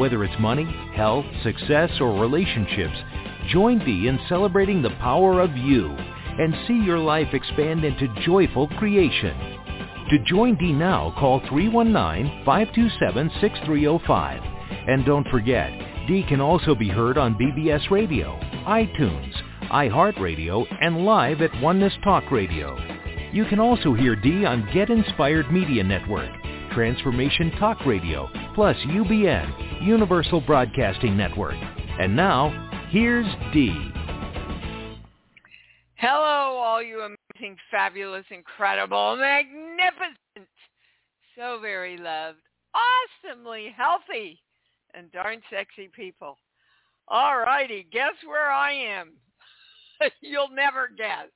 Whether it's money, health, success, or relationships, join Dee in celebrating the power of you and see your life expand into joyful creation. To join Dee now, call 319-527-6305. And don't forget, Dee can also be heard on BBS Radio, iTunes, iHeartRadio, and live at Oneness Talk Radio. You can also hear Dee on Get Inspired Media Network, Transformation Talk Radio, plus UBN, Universal Broadcasting Network. And now, here's Dee. Hello, all you amazing, fabulous, incredible, magnificent, so very loved, awesomely healthy, and darn sexy people. All righty, guess where I am? You'll never guess.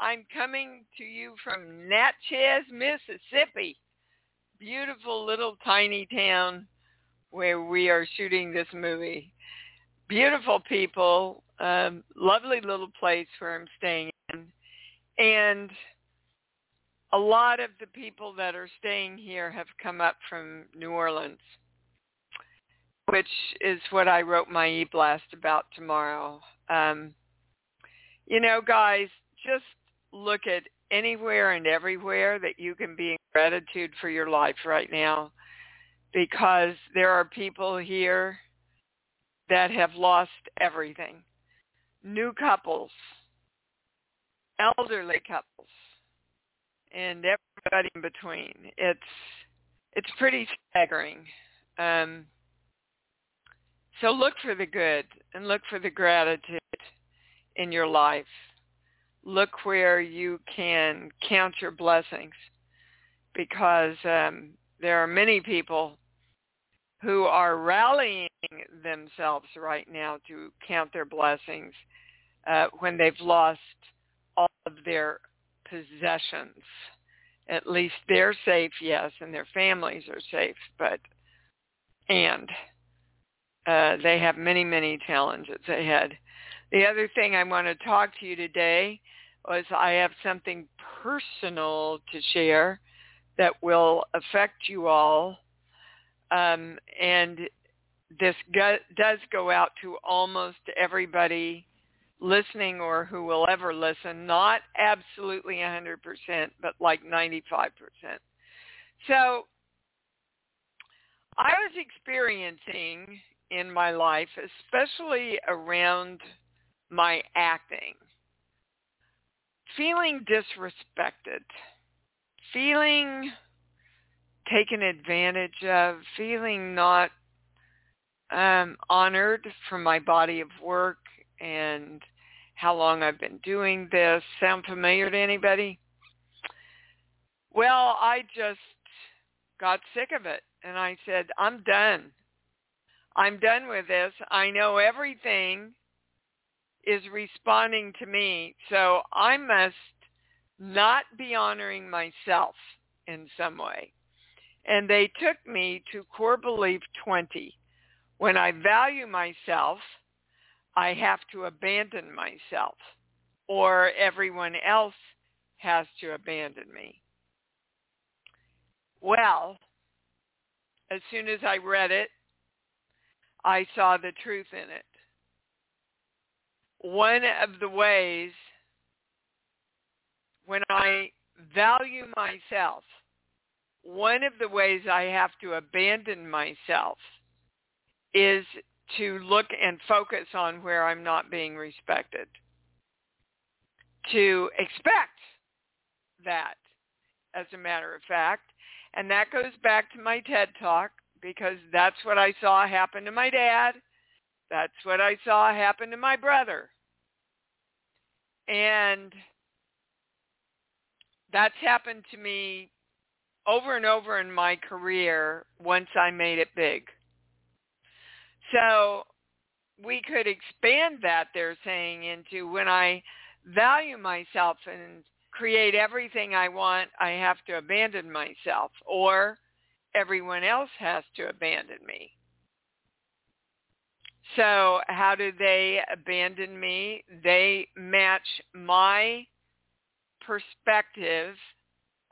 I'm coming to you from Natchez, Mississippi. Beautiful little tiny town where we are shooting this movie. Beautiful people, um, lovely little place where I'm staying in. And a lot of the people that are staying here have come up from New Orleans, which is what I wrote my e-blast about tomorrow. Um, you know, guys, just look at anywhere and everywhere that you can be gratitude for your life right now because there are people here that have lost everything. New couples, elderly couples, and everybody in between. It's it's pretty staggering. Um, so look for the good and look for the gratitude in your life. Look where you can count your blessings because um, there are many people who are rallying themselves right now to count their blessings uh, when they've lost all of their possessions. At least they're safe, yes, and their families are safe, but and uh, they have many, many challenges ahead. The other thing I want to talk to you today was I have something personal to share that will affect you all. Um, and this go- does go out to almost everybody listening or who will ever listen, not absolutely 100%, but like 95%. So I was experiencing in my life, especially around my acting, feeling disrespected, feeling taken advantage of, feeling not um, honored for my body of work and how long I've been doing this. Sound familiar to anybody? Well, I just got sick of it and I said, I'm done. I'm done with this. I know everything is responding to me, so I must not be honoring myself in some way. And they took me to core belief 20. When I value myself, I have to abandon myself or everyone else has to abandon me. Well, as soon as I read it, I saw the truth in it. One of the ways when I value myself, one of the ways I have to abandon myself is to look and focus on where I'm not being respected. To expect that, as a matter of fact. And that goes back to my TED Talk because that's what I saw happen to my dad. That's what I saw happen to my brother. And that's happened to me over and over in my career once I made it big. So we could expand that they're saying into when I value myself and create everything I want, I have to abandon myself or everyone else has to abandon me. So how do they abandon me? They match my perspective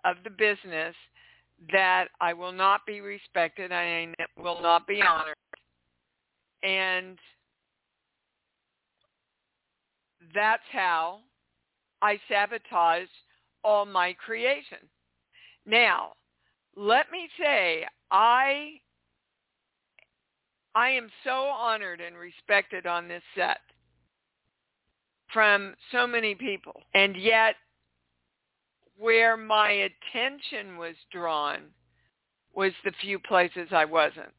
of the business that I will not be respected, I will not be honored. And that's how I sabotage all my creation. Now, let me say, I I am so honored and respected on this set from so many people. And yet where my attention was drawn was the few places I wasn't.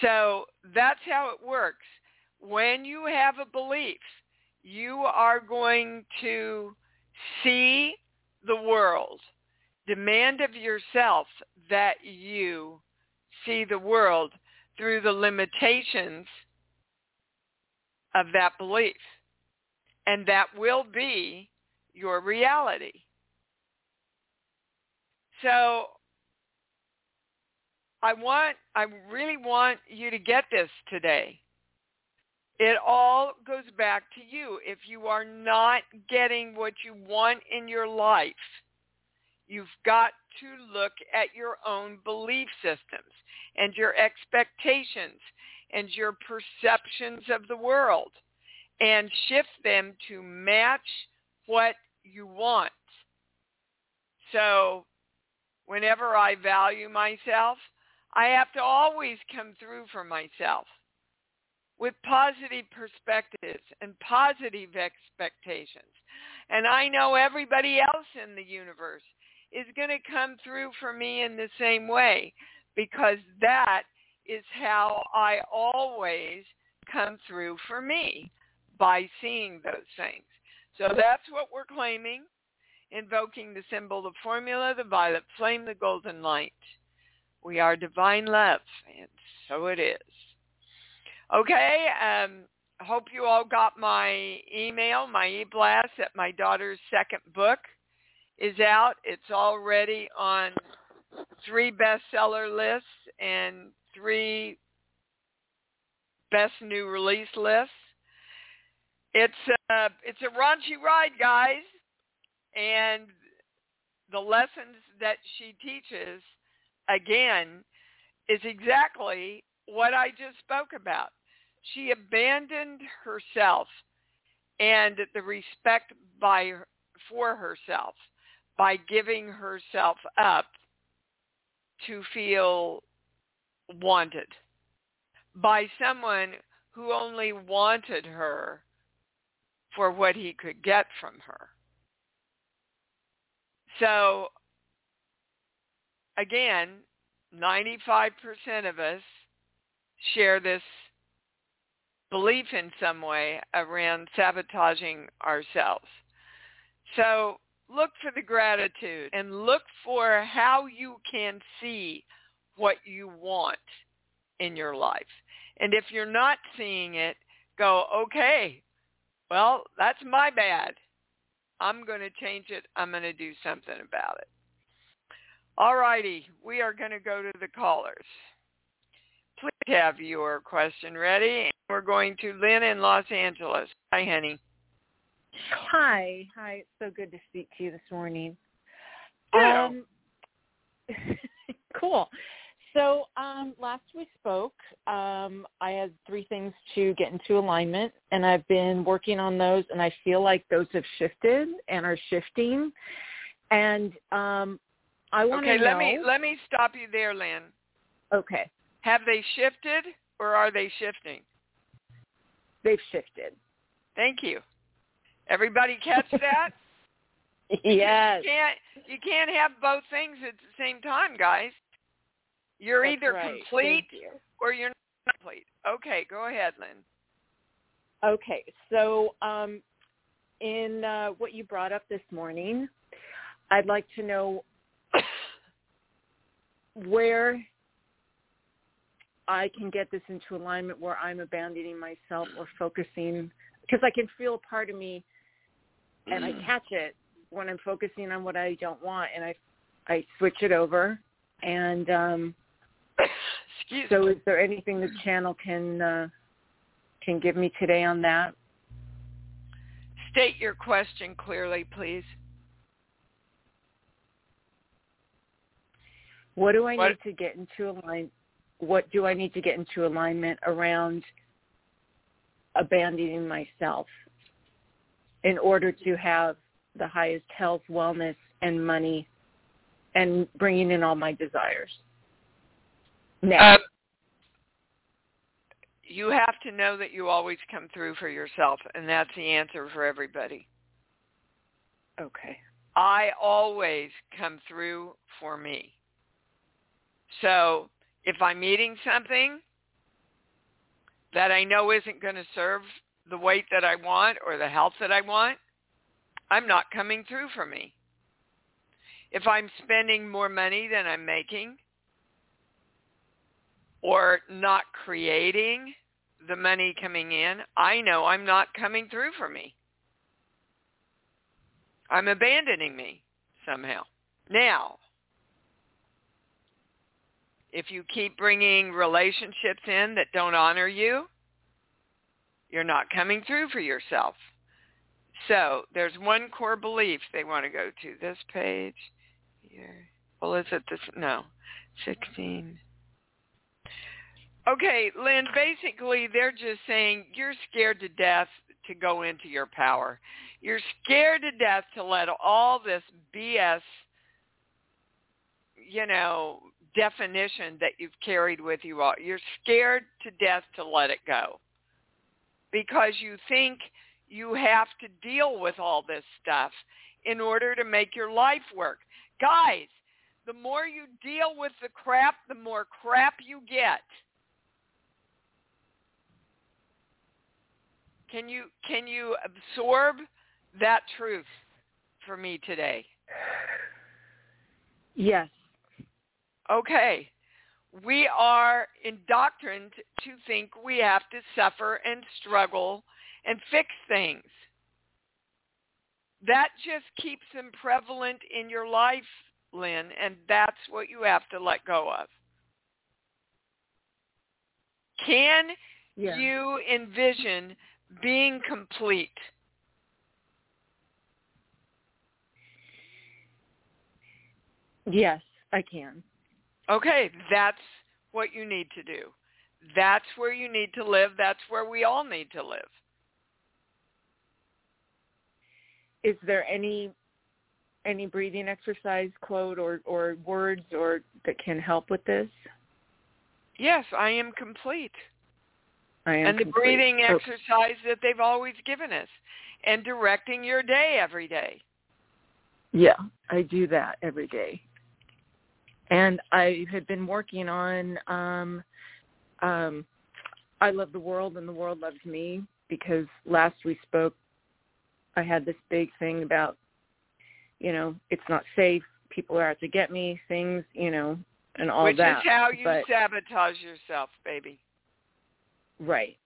So that's how it works. When you have a belief, you are going to see the world, demand of yourself that you see the world through the limitations of that belief. And that will be your reality. So I want, I really want you to get this today. It all goes back to you. If you are not getting what you want in your life, you've got to look at your own belief systems and your expectations and your perceptions of the world and shift them to match what you want. So whenever I value myself, I have to always come through for myself with positive perspectives and positive expectations. And I know everybody else in the universe is going to come through for me in the same way because that is how I always come through for me by seeing those things. So that's what we're claiming, invoking the symbol, the formula, the violet flame, the golden light. We are divine love, and so it is. Okay, um, hope you all got my email, my e-blast that my daughter's second book is out. It's already on three bestseller lists and three best new release lists. It's a, uh, it's a raunchy ride, guys, and the lessons that she teaches, again, is exactly what I just spoke about. She abandoned herself and the respect by for herself by giving herself up to feel wanted by someone who only wanted her for what he could get from her. So again, 95% of us share this belief in some way around sabotaging ourselves. So look for the gratitude and look for how you can see what you want in your life. And if you're not seeing it, go, okay, well, that's my bad. I'm going to change it. I'm going to do something about it. All righty. We are going to go to the callers. Please have your question ready. We're going to Lynn in Los Angeles. Hi, honey. Hi. Hi. It's so good to speak to you this morning. Um, cool. So um, last we spoke, um, I had three things to get into alignment, and I've been working on those, and I feel like those have shifted and are shifting. And um, I want to okay, know. let me let me stop you there, Lynn. Okay. Have they shifted or are they shifting? They've shifted. Thank you. Everybody catch that? yes. You can't you can't have both things at the same time, guys. You're That's either right. complete you. or you're not complete. Okay, go ahead, Lynn. Okay, so um, in uh, what you brought up this morning, I'd like to know where I can get this into alignment where I'm abandoning myself or focusing because I can feel a part of me and I catch it when I'm focusing on what I don't want and I I switch it over and um Excuse so me. is there anything the channel can uh can give me today on that? State your question clearly, please. What do I What- need to get into align what do I need to get into alignment around abandoning myself in order to have the highest health, wellness, and money and bringing in all my desires? Now, Um, you have to know that you always come through for yourself, and that's the answer for everybody. okay. I always come through for me. So if I'm eating something that I know isn't going to serve the weight that I want or the health that I want, I'm not coming through for me. If I'm spending more money than I'm making or not creating the money coming in, I know I'm not coming through for me. I'm abandoning me somehow. Now, if you keep bringing relationships in that don't honor you, you're not coming through for yourself. So there's one core belief they want to go to. This page here. Well, is it this? No, 16. Okay, Lynn, basically they're just saying you're scared to death to go into your power. You're scared to death to let all this BS, you know, definition that you've carried with you all. You're scared to death to let it go because you think you have to deal with all this stuff in order to make your life work. Guys, the more you deal with the crap, the more crap you get. Can you can you absorb that truth for me today? Yes. Okay. We are indoctrined to think we have to suffer and struggle and fix things. That just keeps them prevalent in your life, Lynn, and that's what you have to let go of. Can Yeah. you envision being complete? Yes, I can. Okay, that's what you need to do. That's where you need to live. That's where we all need to live. Is there any any breathing exercise quote or or words or that can help with this? Yes, I am complete. And the breathing Oh, exercise that they've always given us and directing your day every day. Yeah, I do that every day. And I had been working on um um I love the world and the world loves me because last we spoke I had this big thing about you know, it's not safe, people are out to get me, things, you know, and all that. which is how you but, sabotage yourself, baby. Right.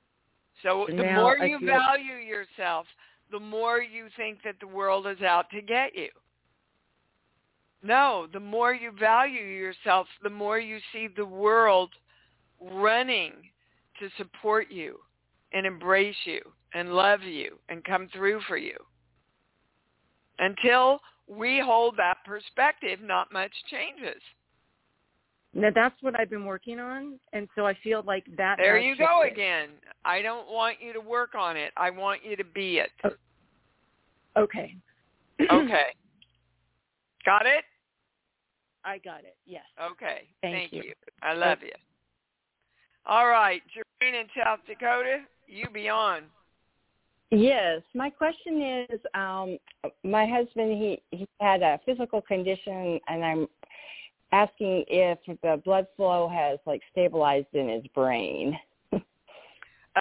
So the more you value yourself, the more you think that the world is out to get you. No, the more you value yourself, the more you see the world running to support you and embrace you and love you and come through for you. Until we hold that perspective, not much changes. Now that's what I've been working on and so I feel like that There you go shifted. again. I don't want you to work on it. I want you to be it. Okay. Okay. Got it? I got it. Yes. Okay. Thank you. you. I love you. All right. Jareen in South Dakota, you be on. Yes, my question is, um, my husband he he had a physical condition, and I'm asking if the blood flow has like stabilized in his brain.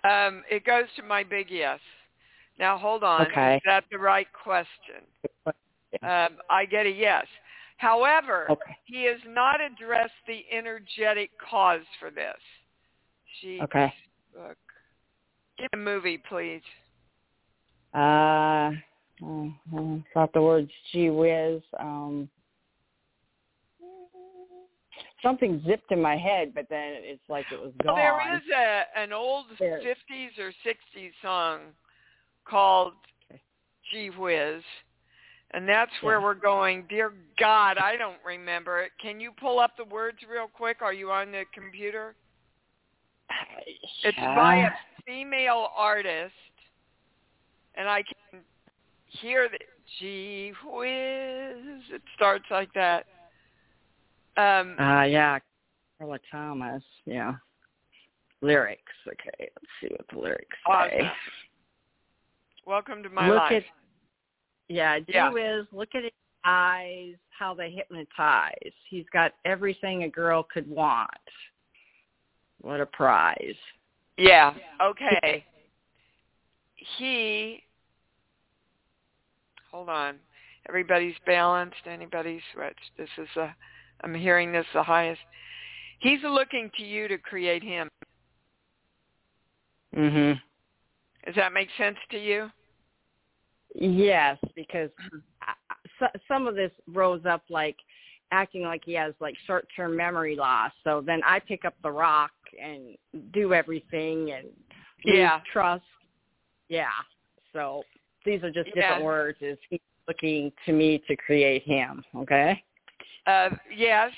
Um, it goes to my big yes. Now hold on. Okay. Is that the right question? Um, I get a yes. However, Okay. he has not addressed the energetic cause for this. Gee. Okay. Book. Give me a movie, please. Uh, uh, thought the words gee whiz. Um, something zipped in my head, but then it's like it was gone. Well, there is a an old There. 50s or 60s song called. Gee Whiz. And that's where Yeah. we're going. Dear God, I don't remember it. Can you pull up the words real quick? Are you on the computer? It's by a female artist, and I can hear the gee whiz. It starts like that. Um, Uh, yeah, Carla Thomas. Yeah. Lyrics. Okay, let's see what the lyrics say. Welcome to my look life. at yeah, Yeah. whiz, look at his eyes, how they hypnotize. He's got everything a girl could want. What a prize. Yeah. Okay. He. Hold on. Everybody's balanced. Anybody's switched. This is a. I'm hearing this the highest. He's looking to you to create him. Mhm. Does that make sense to you? Yes, because I- I- so, some of this rose up like acting like he has like short-term memory loss. So then I pick up the rock and do everything and Yeah. trust. Yeah. So these are just different words. Is he looking to me to create him? Okay. Uh, yes.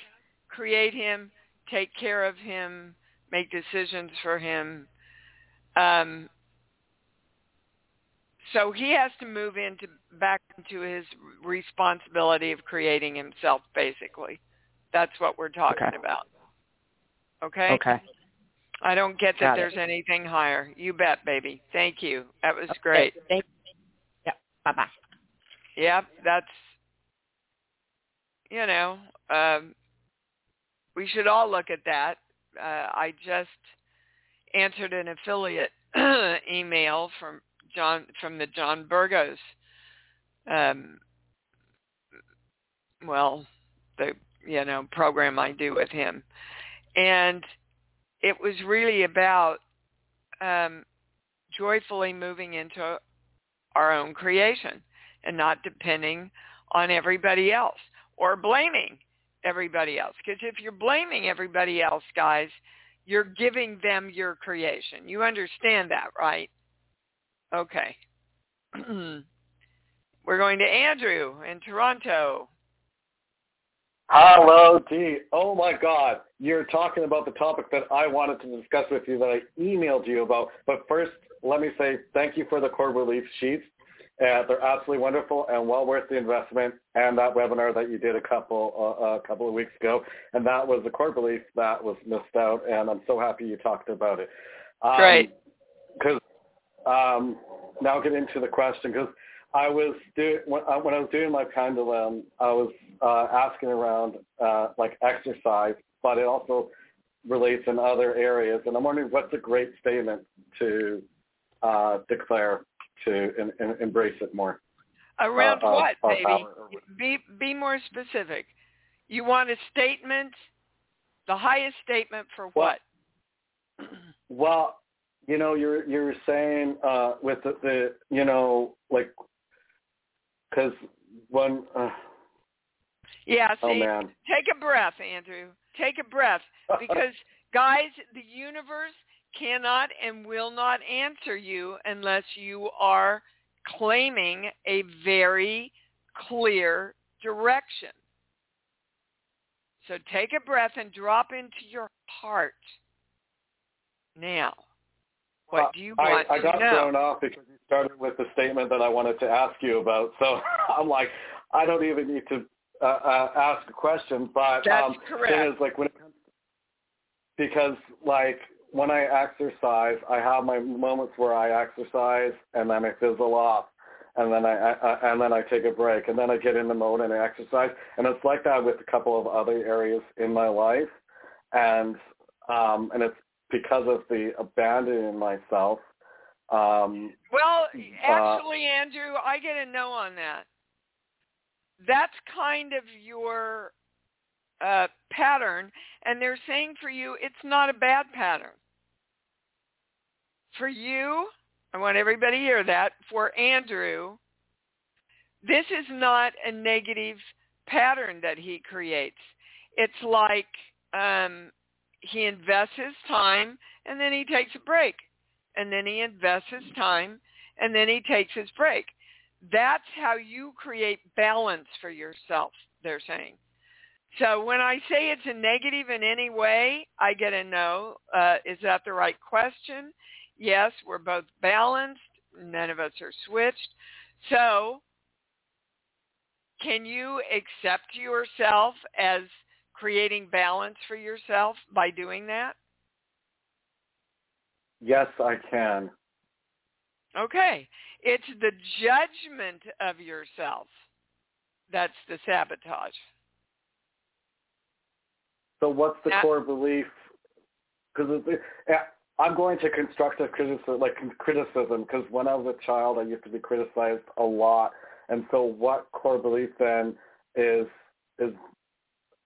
Create him. Take care of him. Make decisions for him. Um, so he has to move into back into his responsibility of creating himself. Basically, that's what we're talking Okay. about. Okay. Okay. I don't get that Got it. there's anything higher. You bet, baby. Thank you. That was great. Okay, Thank you. Yep. Bye bye. Yep, that's you know, um, we should all look at that. Uh, I just answered an affiliate email from John from the John Burgos. Um, well, the you know program I do with him, and it was really about um, joyfully moving into our own creation and not depending on everybody else or blaming everybody else. Because if you're blaming everybody else, guys, you're giving them your creation. You understand that, right? Okay. We're going to Andrew in Toronto. Hello, T. Oh my God, you're talking about the topic that I wanted to discuss with you that I emailed you about. But first, let me say thank you for the core belief sheets. Uh, they're absolutely wonderful and well worth the investment. And that webinar that you did a couple uh, a couple of weeks ago, and that was the core belief that was missed out. And I'm so happy you talked about it. Um, Great. Because um, now I'll get into the question because I was doing when, uh, when I was doing my pendulum, I was uh, asking around uh, like exercise, but it also relates in other areas. And I'm wondering what's a great statement to uh, declare to in, in, embrace it more. Around Uh, uh, what, baby? power. Be be more specific. You want a statement, the highest statement for what? Well, you know, you're you're saying uh, with the, the you know like because when uh, yeah, see, oh man take a breath, Andrew. Take a breath because guys, the universe cannot and will not answer you unless you are claiming a very clear direction. So take a breath and drop into your heart. Now, what Uh, do you I, want I to got know? thrown off because you started with the statement that I wanted to ask you about. So I'm like, I don't even need to uh, uh, ask a question. But That's um, correct. thing is, like when it comes, because like when I exercise, I have my moments where I exercise and then I fizzle off. And then I, I and then I take a break, and then I get in the mode and I exercise, and it's like that with a couple of other areas in my life, and um, and it's because of the abandoning myself. Um, Well, Uh, actually, Andrew, I get a no on that. That's kind of your uh, pattern, and they're saying for you it's not a bad pattern. For you, I want everybody to hear that, for Andrew, this is not a negative pattern that he creates. It's like um, he invests his time and then he takes a break. And then he invests his time and then he takes his break. That's how you create balance for yourself, they're saying. So when I say it's a negative in any way, I get a no. Uh, is that the right question? Yes, we're both balanced. None of us are switched. So can you accept yourself as creating balance for yourself by doing that? Yes, I can. Okay. It's the judgment of yourself that's the sabotage. So what's the core belief? Because I'm going to constructive criticism, like criticism, because when I was a child, I used to be criticized a lot. And so, what core belief then is is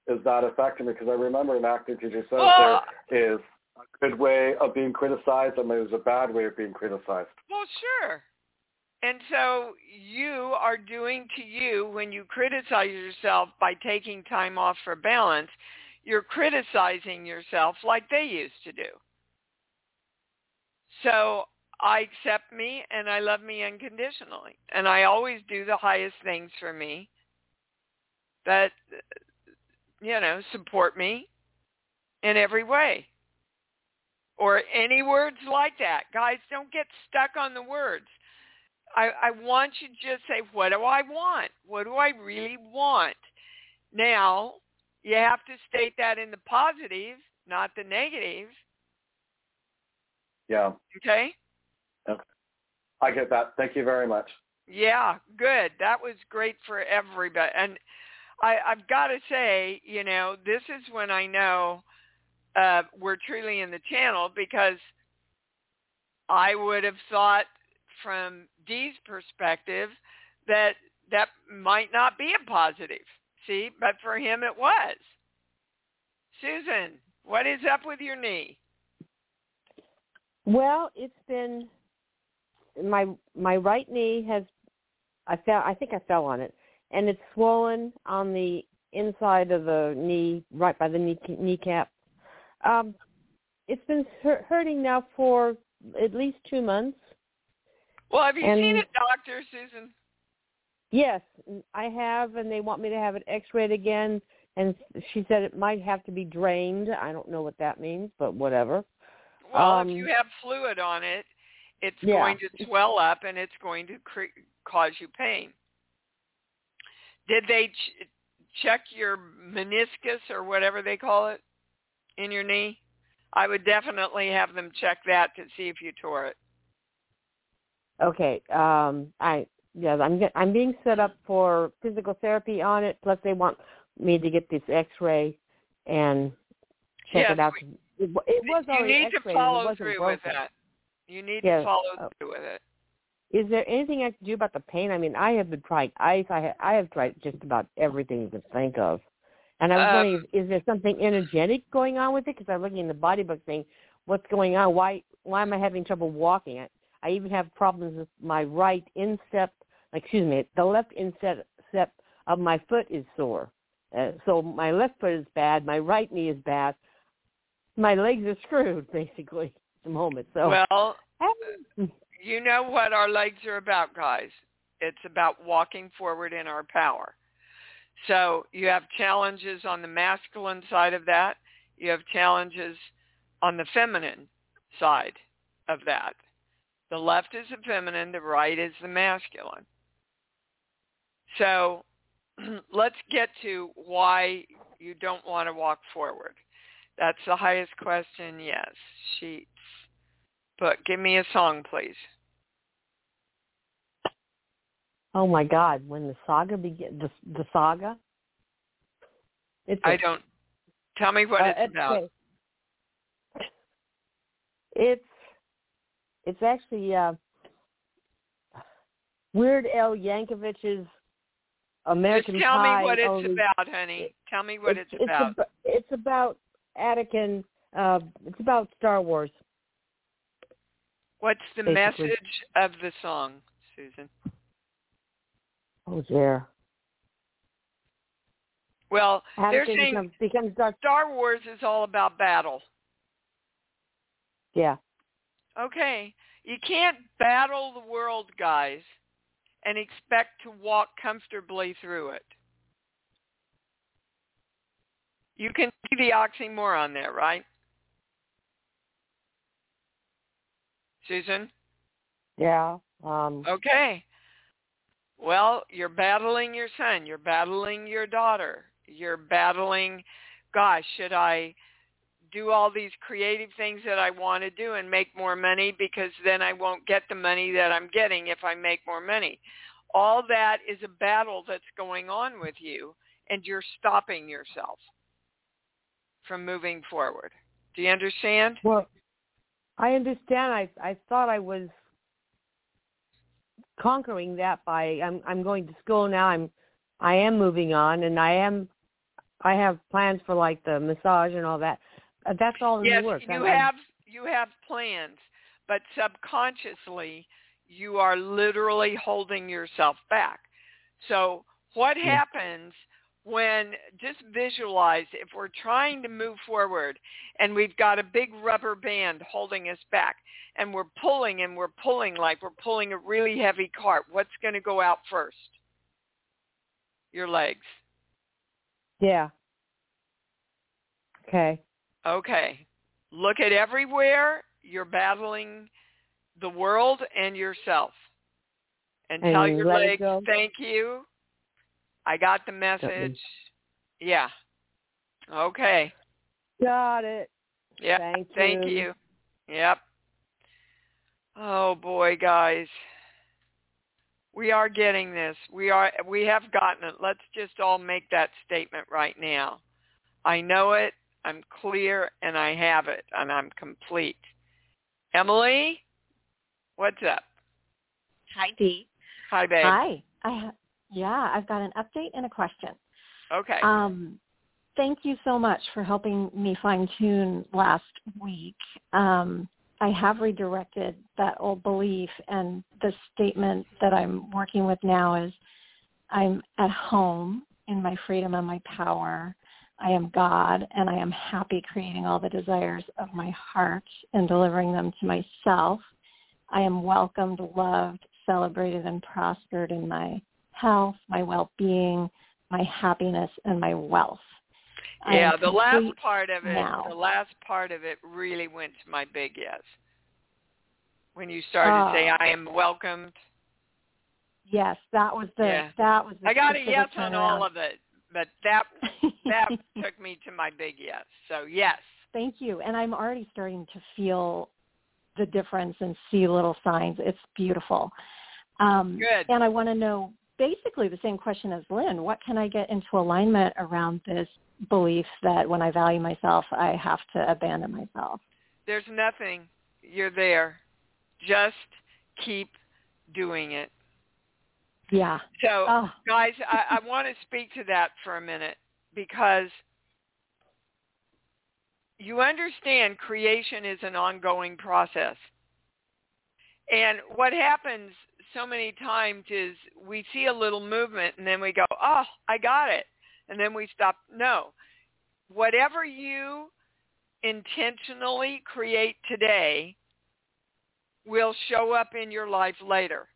is that affecting me? Because I remember an acting teacher said well, ah! there is a good way of being criticized and there's a bad way of being criticized. Well, sure. And so you are doing to you when you criticize yourself by taking time off for balance, you're criticizing yourself like they used to do. So I accept me and I love me unconditionally. And I always do the highest things for me that, you know, support me in every way. Or any words like that. Guys, don't get stuck on the words. I, I want you to just say, what do I want? What do I really want? Now, you have to state that in the positive, not the negative. Yeah. Okay. Okay. I get that. Thank you very much. Yeah, good. That was great for everybody. And I, I've got to say, you know, this is when I know uh, we're truly in the channel because I would have thought from Dee's perspective that that might not be a positive. See, but for him it was. Susan, what is up with your knee? Well, it's been my my right knee has I fell I think I fell on it and it's swollen on the inside of the knee right by the knee kneecap. Um it's been hurting now for at least 2 months. Well, have you and, seen a doctor, Susan? Yes, I have, and they want me to have it X-rayed again. And she said it might have to be drained. I don't know what that means, but whatever. Well, um, if you have fluid on it, it's yeah. going to swell up and it's going to cre- cause you pain. Did they ch- check your meniscus or whatever they call it in your knee? I would definitely have them check that to see if you tore it. Okay. Um, I yes, I'm get, I'm being set up for physical therapy on it. Plus, they want me to get this X-ray and check yes, it out. It, it was you need to follow through broken. with that. You need yes. to follow through with it. Is there anything I can do about the pain? I mean, I have been trying ice. I have, I have tried just about everything you can think of. And I was Um, wondering, is there something energetic going on with it? Because I'm looking in the body book saying, what's going on? Why why am I having trouble walking? I, I even have problems with my right instep. Excuse me, the left instep of my foot is sore. Uh, so my left foot is bad. My right knee is bad. My legs are screwed, basically, at the moment. So Well, you know what our legs are about, guys. It's about walking forward in our power. So you have challenges on the masculine side of that. You have challenges on the feminine side of that. The left is the feminine, the right is the masculine. So let's get to why you don't want to walk forward. That's the highest question, yes. Sheets. But give me a song, please. Oh my God! When the saga begins, the, the saga. It's a, I don't. Tell me what uh, it's about. okay. It's it's actually uh, Weird Al Yankovic's American Just tell Pie. me what it's only- about, honey. Tell me what it's, it's about. ab- it's about Anakin. Uh, it's about Star Wars. What's the Basically. message of the song, Susan? Oh dear. Well, they're Attitude saying becomes, becomes dark. Star Wars is all about battle. Yeah. Okay. You can't battle the world, guys, and expect to walk comfortably through it. You can see the oxymoron there, right? Susan? Yeah. Um Okay. Well, you're battling your son. You're battling your daughter. You're battling, gosh, should I do all these creative things that I want to do and make more money because then I won't get the money that I'm getting if I make more money. All that is a battle that's going on with you and you're stopping yourself from moving forward. Do you understand? well I understand I I thought I was conquering that by I'm I'm going to school now. I'm I am moving on and I am I have plans for like the massage and all that. Uh, That's all in yes, the you I'm- have you have plans, but subconsciously you are literally holding yourself back. So what Yeah. happens when just visualize if we're trying to move forward and we've got a big rubber band holding us back and we're pulling and we're pulling like we're pulling a really heavy cart, what's going to go out first? Your legs. Yeah. Okay. Okay. Look at everywhere you're battling the world and yourself. And, And tell your legs, thank you. I got the message. Yeah. Okay. Got it. Yeah. Thank you. Thank you. Yep. Oh boy, guys. We are getting this. We are we have gotten it. Let's just all make that statement right now. I know it, I'm clear, and I have it, and I'm complete. Emily, what's up? Hi, Dee. Hi, babe. Hi. I ha- yeah, I've got an update and a question. Okay. Um, thank you so much for helping me fine tune last week. Um, I have redirected that old belief, and the statement that I'm working with now is, I'm at home in my freedom and my power. I am God, and I am happy creating all the desires of my heart and delivering them to myself. I am welcomed, loved, celebrated, and prospered in my health, my well-being, my happiness, and my wealth. Yeah, the last part of it, now. the last part of it really went to my big yes. When you started to say, Ah. I am welcomed. Yes, that was the Yeah. that was the I got a yes on all of it, but that that took me to my big yes. So yes. Thank you. And I'm already starting to feel the difference and see little signs. It's beautiful. Um, Good. And I want to know basically the same question as Lynn. What can I get into alignment around this belief that when I value myself, I have to abandon myself? There's nothing. You're there. Just keep doing it. Yeah. So, Oh, guys, I, I want to speak to that for a minute because you understand creation is an ongoing process. And what happens so many times is we see a little movement and then we go, oh, I got it. And then we stop. No. Whatever you intentionally create today will show up in your life later.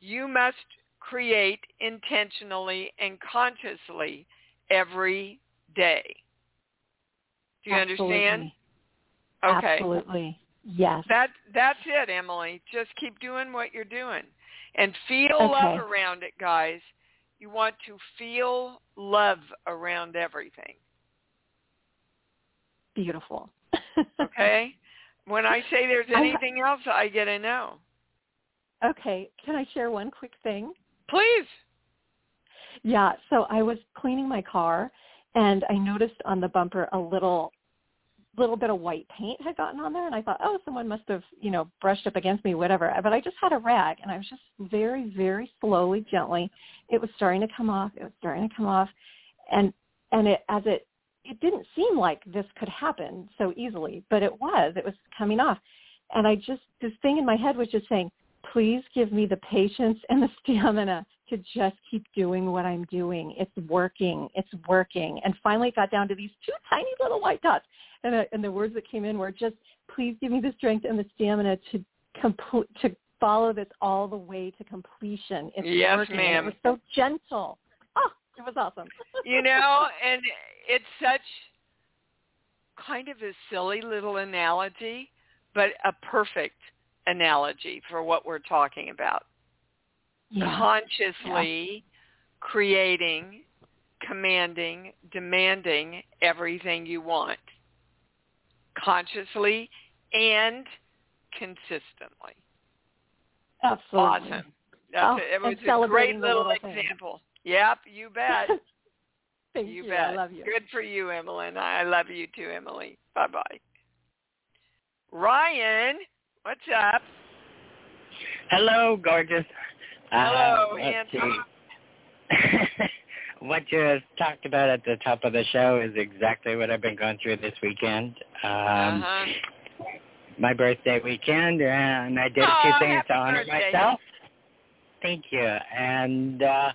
You must create intentionally and consciously every day. Do you understand? absolutely. Okay. Absolutely. Yes. That that's it, Emily. Just keep doing what you're doing. And feel Okay. love around it, guys. You want to feel love around everything. Beautiful. Okay? when I say there's anything else, I get a no. okay. Can I share one quick thing? Please. Yeah, so I was cleaning my car and I noticed on the bumper a little little bit of white paint had gotten on there and I thought, oh, someone must have, you know, brushed up against me, whatever. But I just had a rag and I was just very, very slowly, gently. It was starting to come off. It was starting to come off. And and it as it it didn't seem like this could happen so easily, but it was. It was coming off. and I just this thing in my head was just saying, please give me the patience and the stamina to just keep doing what I'm doing. It's working. It's working. And finally it got down to these two tiny little white dots. And, uh, and the words that came in were just, please give me the strength and the stamina to complete, to follow this all the way to completion. It's yes, working. ma'am. It was so gentle. Oh, it was awesome. you know, and it's such kind of a silly little analogy, but a perfect analogy for what we're talking about. Yeah. Consciously Yeah. creating, commanding, demanding everything you want. Consciously and consistently. Absolutely. Awesome. That's Oh, it. It was a great celebrating little little example. Yep, you bet. Thank you you. bet. I love you. Good for you, Emily. I love you too, Emily. Bye bye. Ryan, what's up? Hello, gorgeous. Hello, uh, handsome. what you talked about at the top of the show is exactly what I've been going through this weekend. Um, uh-huh. My birthday weekend, and I did a Oh, few things to honor birthday. myself. Thank you. And uh,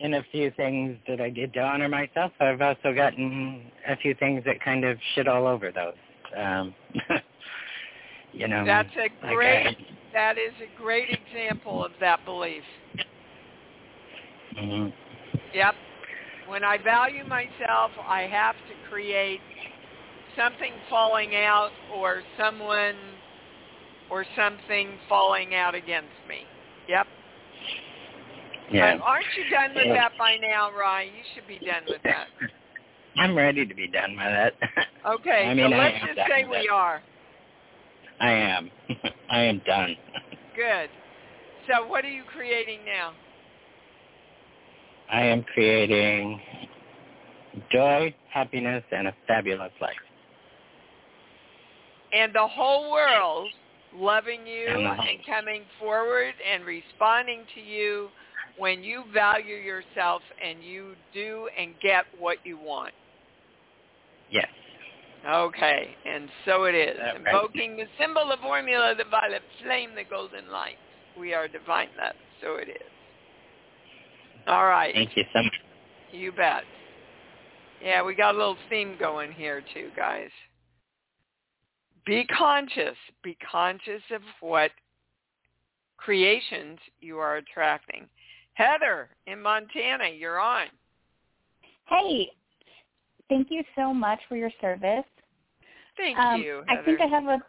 in a few things that I did to honor myself, I've also gotten a few things that kind of shit all over those. Um, you know, That's a like great. I- That is a great example of that belief. Mhm. Yep. When I value myself, I have to create something falling out or someone or something falling out against me. Yep. Yeah. But aren't you done with that by now, Ryan? You should be done with that. I'm ready to be done with it. Okay, I mean, so let's just say we are. I am. I am done. Good. So what are you creating now? I am creating joy, happiness, and a fabulous life. And the whole world loving you And and coming forward and responding to you when you value yourself and you do and get what you want. Yes. Okay, and so it is. Right. Invoking the symbol, the formula, the violet flame, the golden light. We are divine love, so it is. All right. Thank you so much. You bet. Yeah, we got a little theme going here too, guys. Be conscious. Be conscious of what creations you are attracting. Heather in Montana, you're on. Hey, thank you so much for your service. Thank Um, you, I think I have a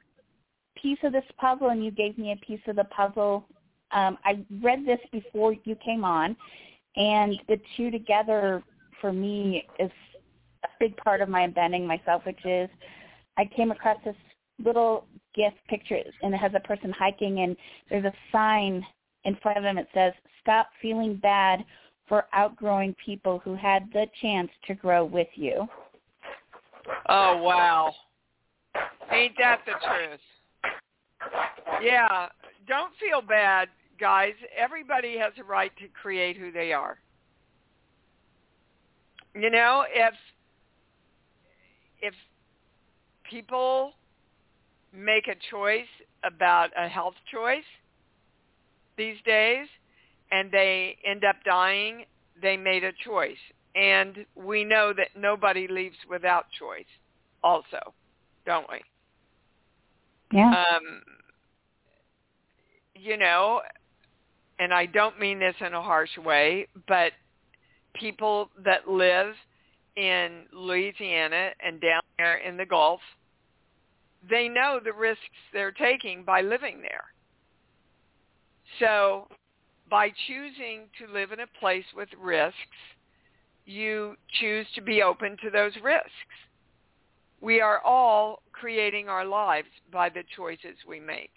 piece of this puzzle, and you gave me a piece of the puzzle. Um, I read this before you came on, and the two together for me is a big part of my embedding myself, which is I came across this little gift picture, and it has a person hiking, and there's a sign in front of them. It says, "Stop feeling bad for outgrowing people who had the chance to grow with you." Oh wow. Ain't that the truth? Yeah, don't feel bad, guys. Everybody has a right to create who they are. You know, if if people make a choice about a health choice these days and they end up dying, they made a choice. And we know that nobody leaves without choice also, don't we? Yeah. Um, you know, and I don't mean this in a harsh way, but people that live in Louisiana and down there in the Gulf, they know the risks they're taking by living there. So by choosing to live in a place with risks, you choose to be open to those risks. We are all creating our lives by the choices we make.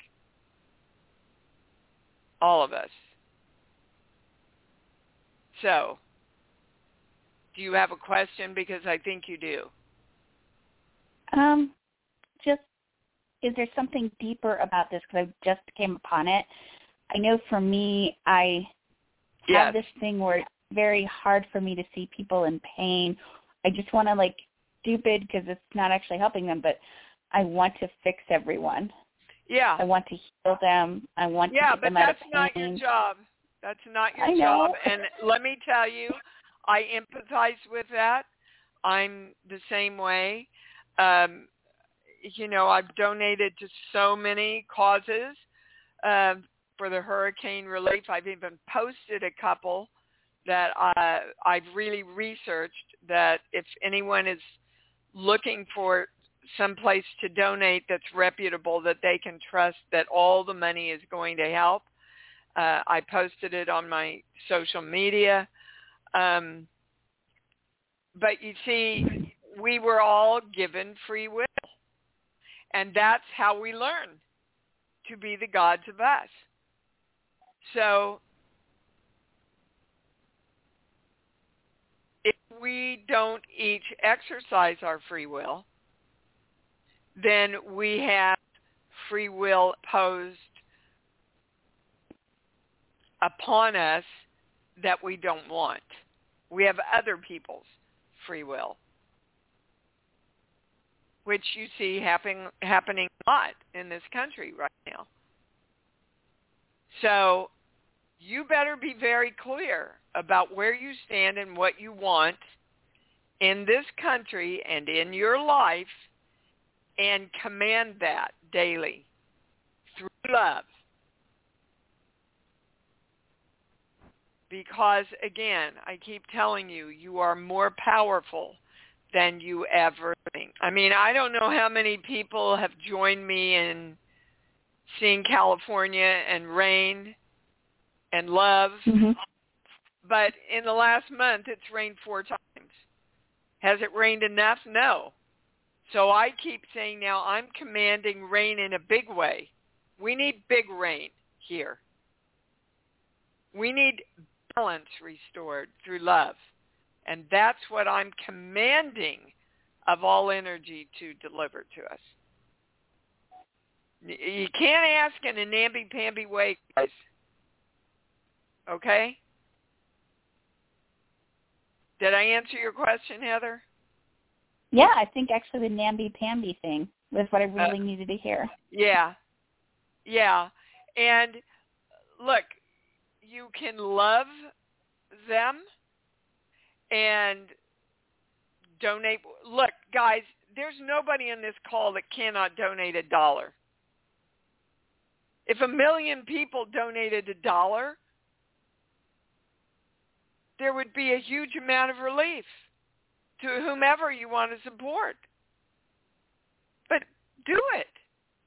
All of us. So, do you have a question? Because I think you do. Um, just is there something deeper about this? Because I just came upon it. I know for me, I Yes. have this thing where it's very hard for me to see people in pain. I just want to like stupid because it's not actually helping them, but I want to fix everyone. Yeah. I want to heal them. I want yeah, to get but them out that's not your job. That's not your job. And let me tell you, I empathize with that. I'm the same way. Um, you know, I've donated to so many causes uh, for the hurricane relief. I've even posted a couple that I, I've really researched that if anyone is looking for some place to donate that's reputable that they can trust that all the money is going to help. Uh, I posted it on my social media. Um, but you see, we were all given free will. And that's how we learn to be the gods of us. So if we don't each exercise our free will, then we have free will posed upon us that we don't want. We have other people's free will, which you see happen, happening a lot in this country right now. So you better be very clear about where you stand and what you want in this country and in your life and command that daily through love. Because again, I keep telling you, you are more powerful than you ever think. I mean, I don't know how many people have joined me in seeing California and rain and love, Mhm. but in the last month it's rained four times. Has it rained enough? No. So I keep saying now I'm commanding rain in a big way. We need big rain here. We need balance restored through love. And that's what I'm commanding of all energy to deliver to us. You can't ask in a namby-pamby way, guys. Okay? Did I answer your question, Heather? Yeah, I think actually the namby-pamby thing was what I really uh, needed to hear. Yeah. Yeah. And look, you can love them and donate. Look, guys, there's nobody in this call that cannot donate a dollar. If a million people donated a dollar, there would be a huge amount of relief to whomever you want to support. But do it.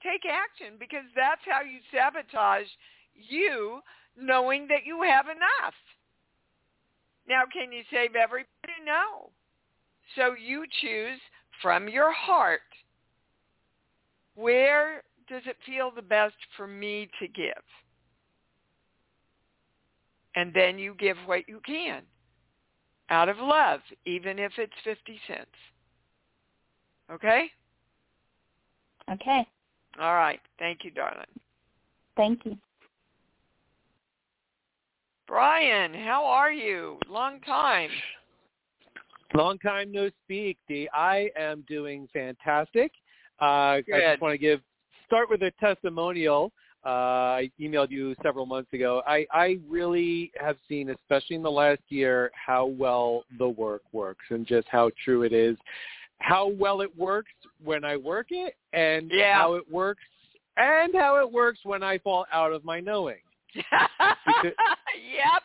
Take action because that's how you sabotage you knowing that you have enough. Now, can you save everybody? No. So you choose from your heart where does it feel the best for me to give? And then you give what you can out of love, even if it's 50 cents. Okay? Okay. All right. Thank you, darling. Thank you. Brian, how are you? Long time. Long time no speak, Dee. I am doing fantastic. Uh, I just want to give start with a testimonial. Uh, I emailed you several months ago. I, I really have seen, especially in the last year, how well the work works and just how true it is. How well it works when I work it and Yeah. how it works and how it works when I fall out of my knowing. Because- yep.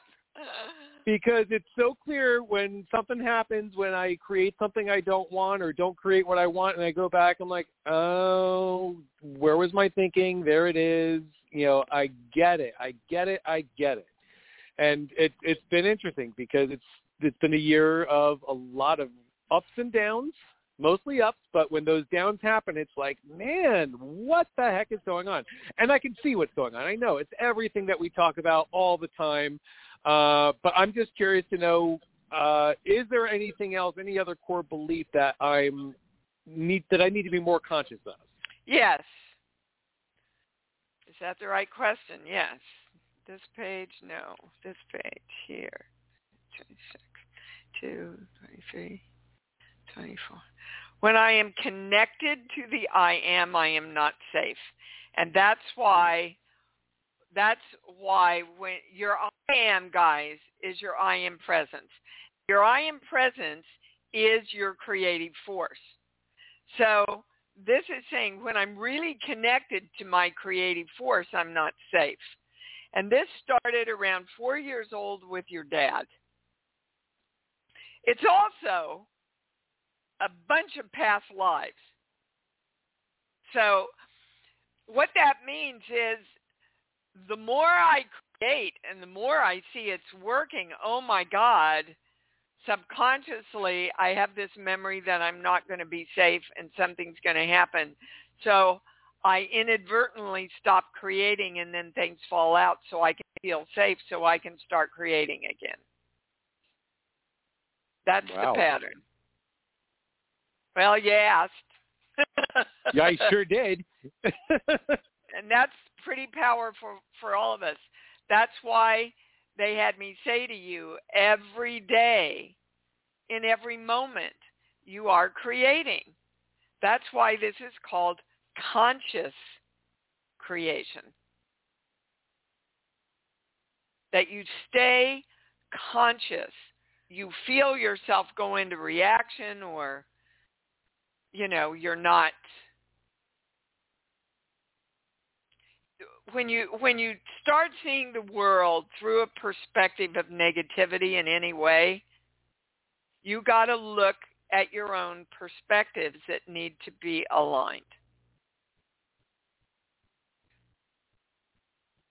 because it's so clear when something happens when I create something I don't want or don't create what I want and I go back I'm like, "Oh, where was my thinking? There it is." You know, I get it. I get it. I get it. And it it's been interesting because it's it's been a year of a lot of ups and downs, mostly ups, but when those downs happen it's like, "Man, what the heck is going on?" And I can see what's going on. I know it's everything that we talk about all the time. Uh, but I'm just curious to know, uh, is there anything else, any other core belief that I'm need that I need to be more conscious of? Yes. Is that the right question? Yes. This page, no. This page here. 26, 2, 23, 24. When I am connected to the I am, I am not safe. And that's why that's why when your I am guys is your I am presence. Your I am presence is your creative force. So this is saying when I'm really connected to my creative force, I'm not safe. And this started around four years old with your dad. It's also a bunch of past lives. So what that means is the more I create and the more I see it's working, oh my God, subconsciously I have this memory that I'm not going to be safe and something's going to happen. So I inadvertently stop creating and then things fall out so I can feel safe so I can start creating again. That's wow. the pattern. Well, you asked. yeah, I sure did. and that's pretty powerful for all of us. That's why they had me say to you every day, in every moment, you are creating. That's why this is called conscious creation. That you stay conscious. You feel yourself go into reaction or, you know, you're not when you when you start seeing the world through a perspective of negativity in any way, you got to look at your own perspectives that need to be aligned.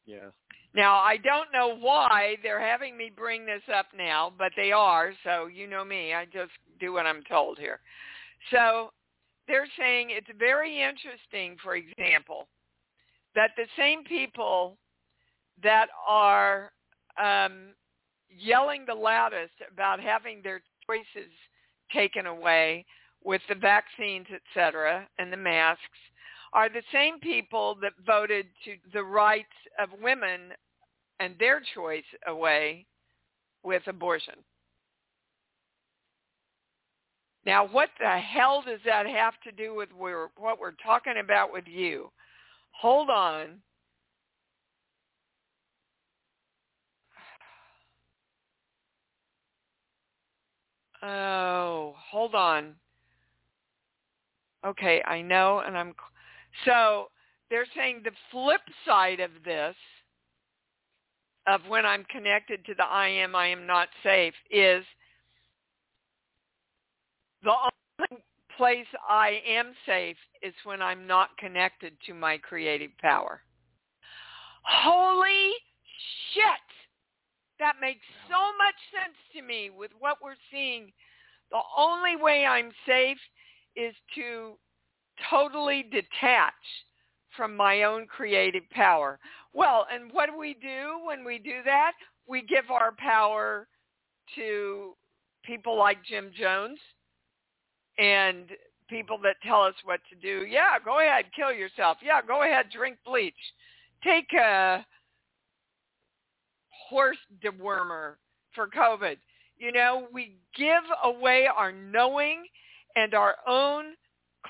Yeah. Now, I don't know why they're having me bring this up now, but they are, so you know me. I just do what I'm told here. So they're saying it's very interesting, for example, that the same people that are um, yelling the loudest about having their choices taken away with the vaccines, et cetera, and the masks, are the same people that voted to the rights of women and their choice away with abortion. Now, what the hell does that have to do with what we're talking about with you? hold on. Oh, hold on. Okay, I know, and I'm so they're saying the flip side of this, of when I'm connected to the I am, I am not safe, is the only place I am safe is when I'm not connected to my creative power. Holy shit! That makes so much sense to me with what we're seeing. The only way I'm safe is to totally detach from my own creative power. Well, and what do we do when we do that? We give our power to people like Jim Jones and people that tell us what to do. Yeah, go ahead, kill yourself. Yeah, go ahead, drink bleach. Take a horse dewormer for COVID. You know, we give away our knowing and our own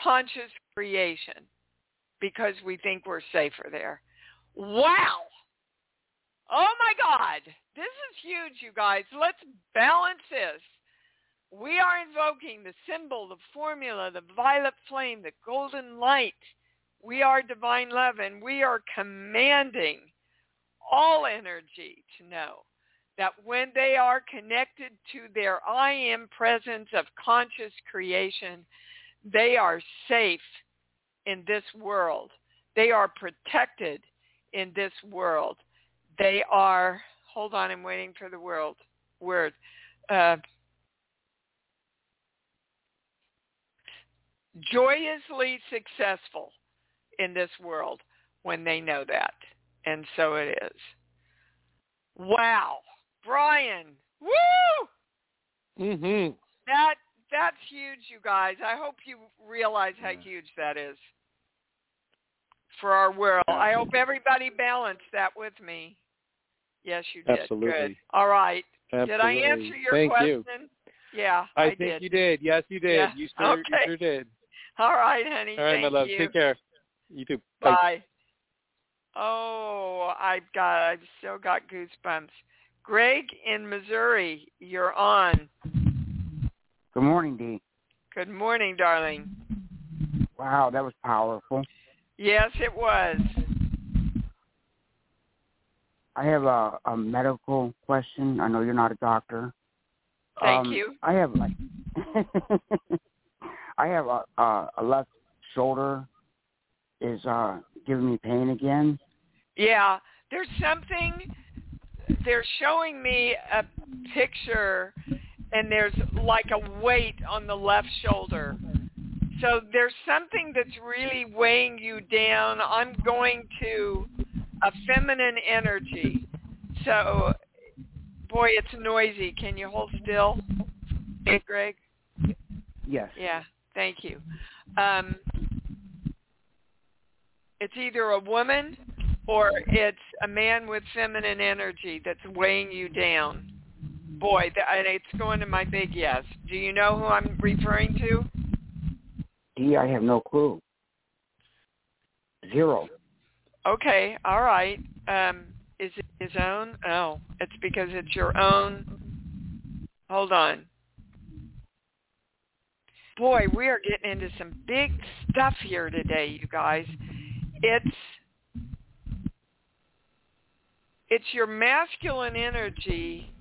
conscious creation because we think we're safer there. Wow. Oh my God. This is huge, you guys. Let's balance this. We are invoking the symbol, the formula, the violet flame, the golden light. We are divine love and we are commanding all energy to know that when they are connected to their I am presence of conscious creation, they are safe in this world. They are protected in this world. They are, hold on, I'm waiting for the world word. Uh, joyously successful in this world when they know that. And so it is. Wow. Brian. Woo! Mhm. That that's huge, you guys. I hope you realize how huge that is for our world. I hope everybody balanced that with me. Yes, you did. Absolutely. Good. All right. Absolutely. Did I answer your Thank question? You. Yeah, I, I think did. you did. Yes, you did. Yeah. You sure, okay. you sure did. All right, honey. All right, Thank my love. You. Take care. You too. Bye. Oh, I've got, I've still got goosebumps. Greg in Missouri, you're on. Good morning, Dee. Good morning, darling. Wow, that was powerful. Yes, it was. I have a, a medical question. I know you're not a doctor. Thank um, you. I have like I have a, a a left shoulder is uh giving me pain again. Yeah, there's something. They're showing me a picture, and there's like a weight on the left shoulder. So there's something that's really weighing you down. I'm going to a feminine energy. So, boy, it's noisy. Can you hold still, Greg? Yes. Yeah, thank you. Um, it's either a woman or it's a man with feminine energy that's weighing you down. Boy, and it's going to my big yes. Do you know who I'm referring to? Dee, I have no clue. Zero. Okay, all right. Um, is it his own? Oh, it's because it's your own. Hold on. Boy, we are getting into some big stuff here today, you guys. It's it's your masculine energy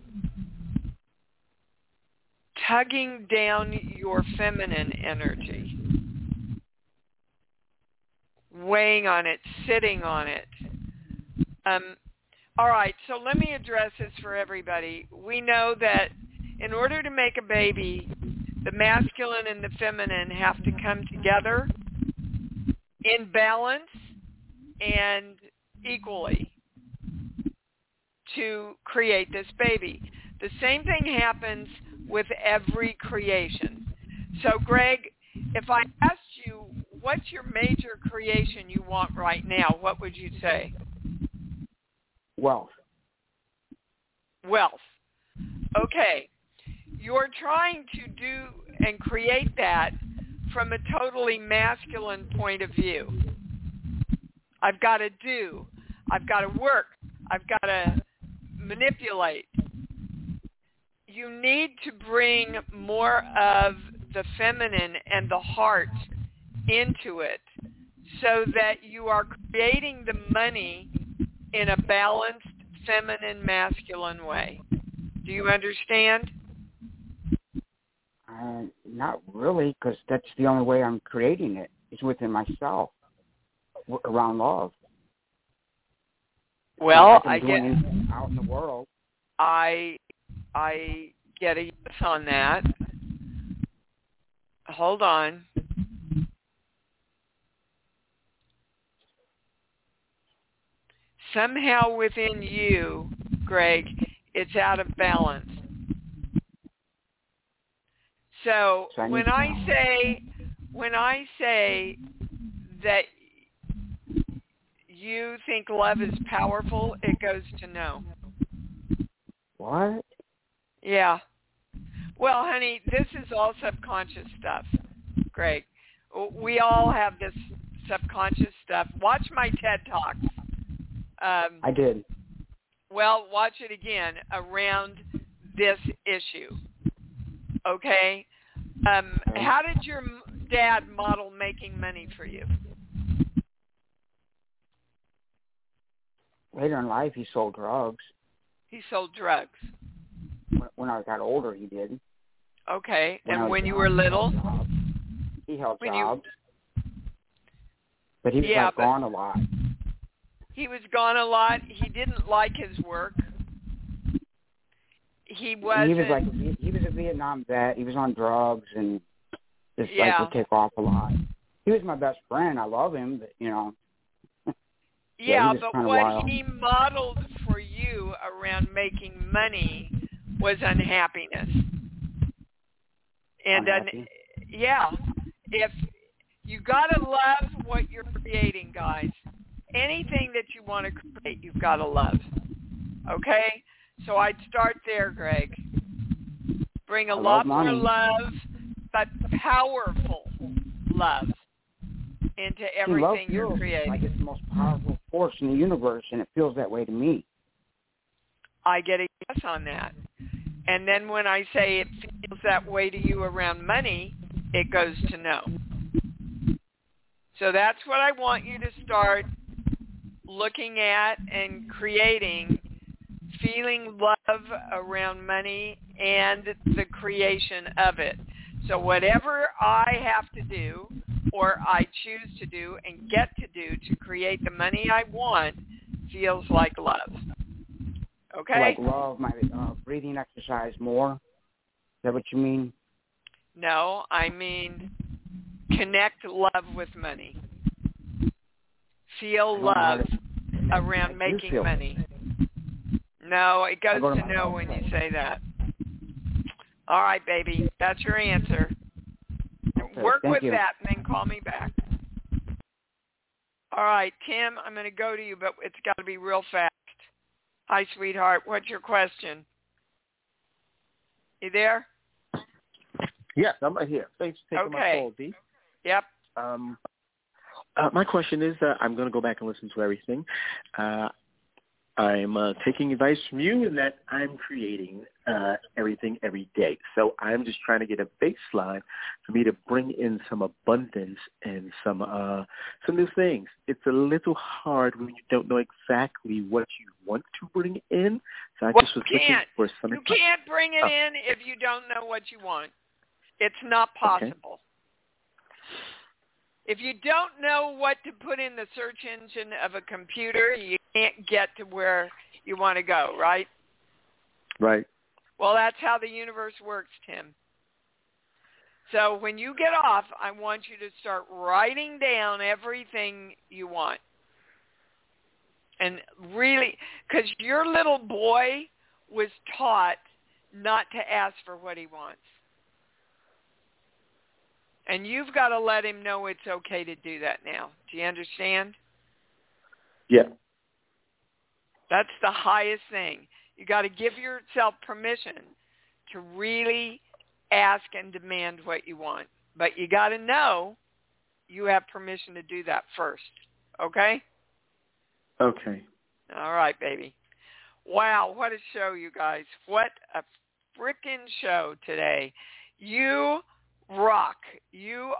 tugging down your feminine energy, weighing on it, sitting on it. Um, all right, so let me address this for everybody. We know that in order to make a baby, the masculine and the feminine have to come together in balance and equally to create this baby. The same thing happens with every creation. So Greg, if I asked you what's your major creation you want right now, what would you say? Wealth. Wealth. Okay. You're trying to do and create that from a totally masculine point of view. I've got to do. I've got to work. I've got to manipulate. You need to bring more of the feminine and the heart into it so that you are creating the money in a balanced feminine masculine way. Do you understand? Uh, not really, because that's the only way I'm creating it is within myself, w- around love. Well, I I get out in the world. I I get a yes on that. Hold on. Somehow within you, Greg, it's out of balance. So need when I say when I say that you think love is powerful, it goes to no. What? Yeah. Well, honey, this is all subconscious stuff, Greg. We all have this subconscious stuff. Watch my TED Talks. Um, I did. well, watch it again around this issue. Okay? Um, how did your dad model making money for you? Later in life, he sold drugs. He sold drugs. When- I got older, he did. Okay. When and when you were he held little? jobs. He held When you- jobs. But he was Yeah, like gone a lot. He was gone a lot. He didn't like his work. He. And he was like he, he was a Vietnam vet. He was on drugs and just Yeah. like would take off a lot. He was my best friend. I love him, but you know. Yeah, Yeah, but what wild. he modeled for you around making money was unhappiness. And un- yeah, if you got to love what you're creating, guys. Anything that you want to create, you've got to love. Okay? So I'd start there, Greg. Bring a I lot more love, but powerful love into everything you're creating. Like it's the most powerful force in the universe, and it feels that way to me. I get a yes on that. And then when I say it feels that way to you around money, it goes to no. So that's what I want you to start looking at and creating feeling love around money and the creation of it. So whatever I have to do or I choose to do and get to do to create the money I want feels like love. Okay? Like love my uh, breathing exercise more. Is that what you mean? No, I mean connect love with money. Feel love around making money. No, it goes to no when you say that. All right, baby. That's your answer. Okay, Work with you. that and then call me back. All right, Tim, I'm going to go to you, but it's got to be real fast. Hi, sweetheart. What's your question? You there? Yes, I'm right here. Thanks for taking Okay. my call, Dee. Yep. Um, uh, my question is, uh, I'm going to go back and listen to everything. Uh, I'm uh, taking advice from you in that I'm creating uh, everything every day. So I'm just trying to get a baseline for me to bring in some abundance and some uh, some new things. It's a little hard when you don't know exactly what you want to bring in. So I Well, just was looking for some. You can't bring it Oh. in if you don't know what you want. It's not possible. If you don't know what to put in the search engine of a computer, you can't get to where you want to go, right? Right. Well, that's how the universe works, Tim. So when you get off, I want you to start writing down everything you want. And really, because your little boy was taught not to ask for what he wants. And you've got to let him know it's okay to do that now. Do you understand? Yeah. That's the highest thing. You got to give yourself permission to really ask and demand what you want. But you got to know you have permission to do that first. Okay? Okay. All right, baby. Wow, what a show, you guys. What a frickin' show today. You rock. You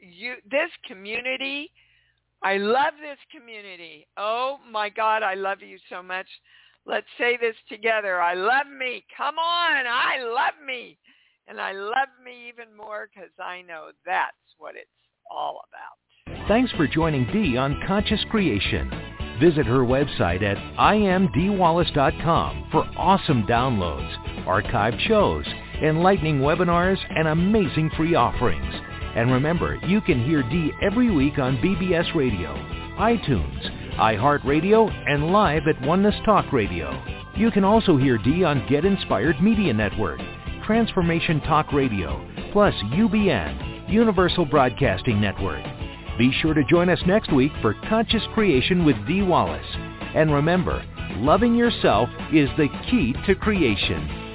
you this community I love this community. Oh my God, I love you so much. Let's say this together. I love me. Come on, I love me. And I love me even more because I know that's what it's all about. Thanks for joining Dee on Conscious Creation. Visit her website at iamdeewallace.com for awesome downloads, archived shows, enlightening webinars, and amazing free offerings. And remember, you can hear Dee every week on BBS Radio, iTunes, iHeartRadio, and live at Oneness Talk Radio. You can also hear Dee on Get Inspired Media Network, Transformation Talk Radio, plus UBN, Universal Broadcasting Network. Be sure to join us next week for Conscious Creation with Dee Wallace. And remember, loving yourself is the key to creation.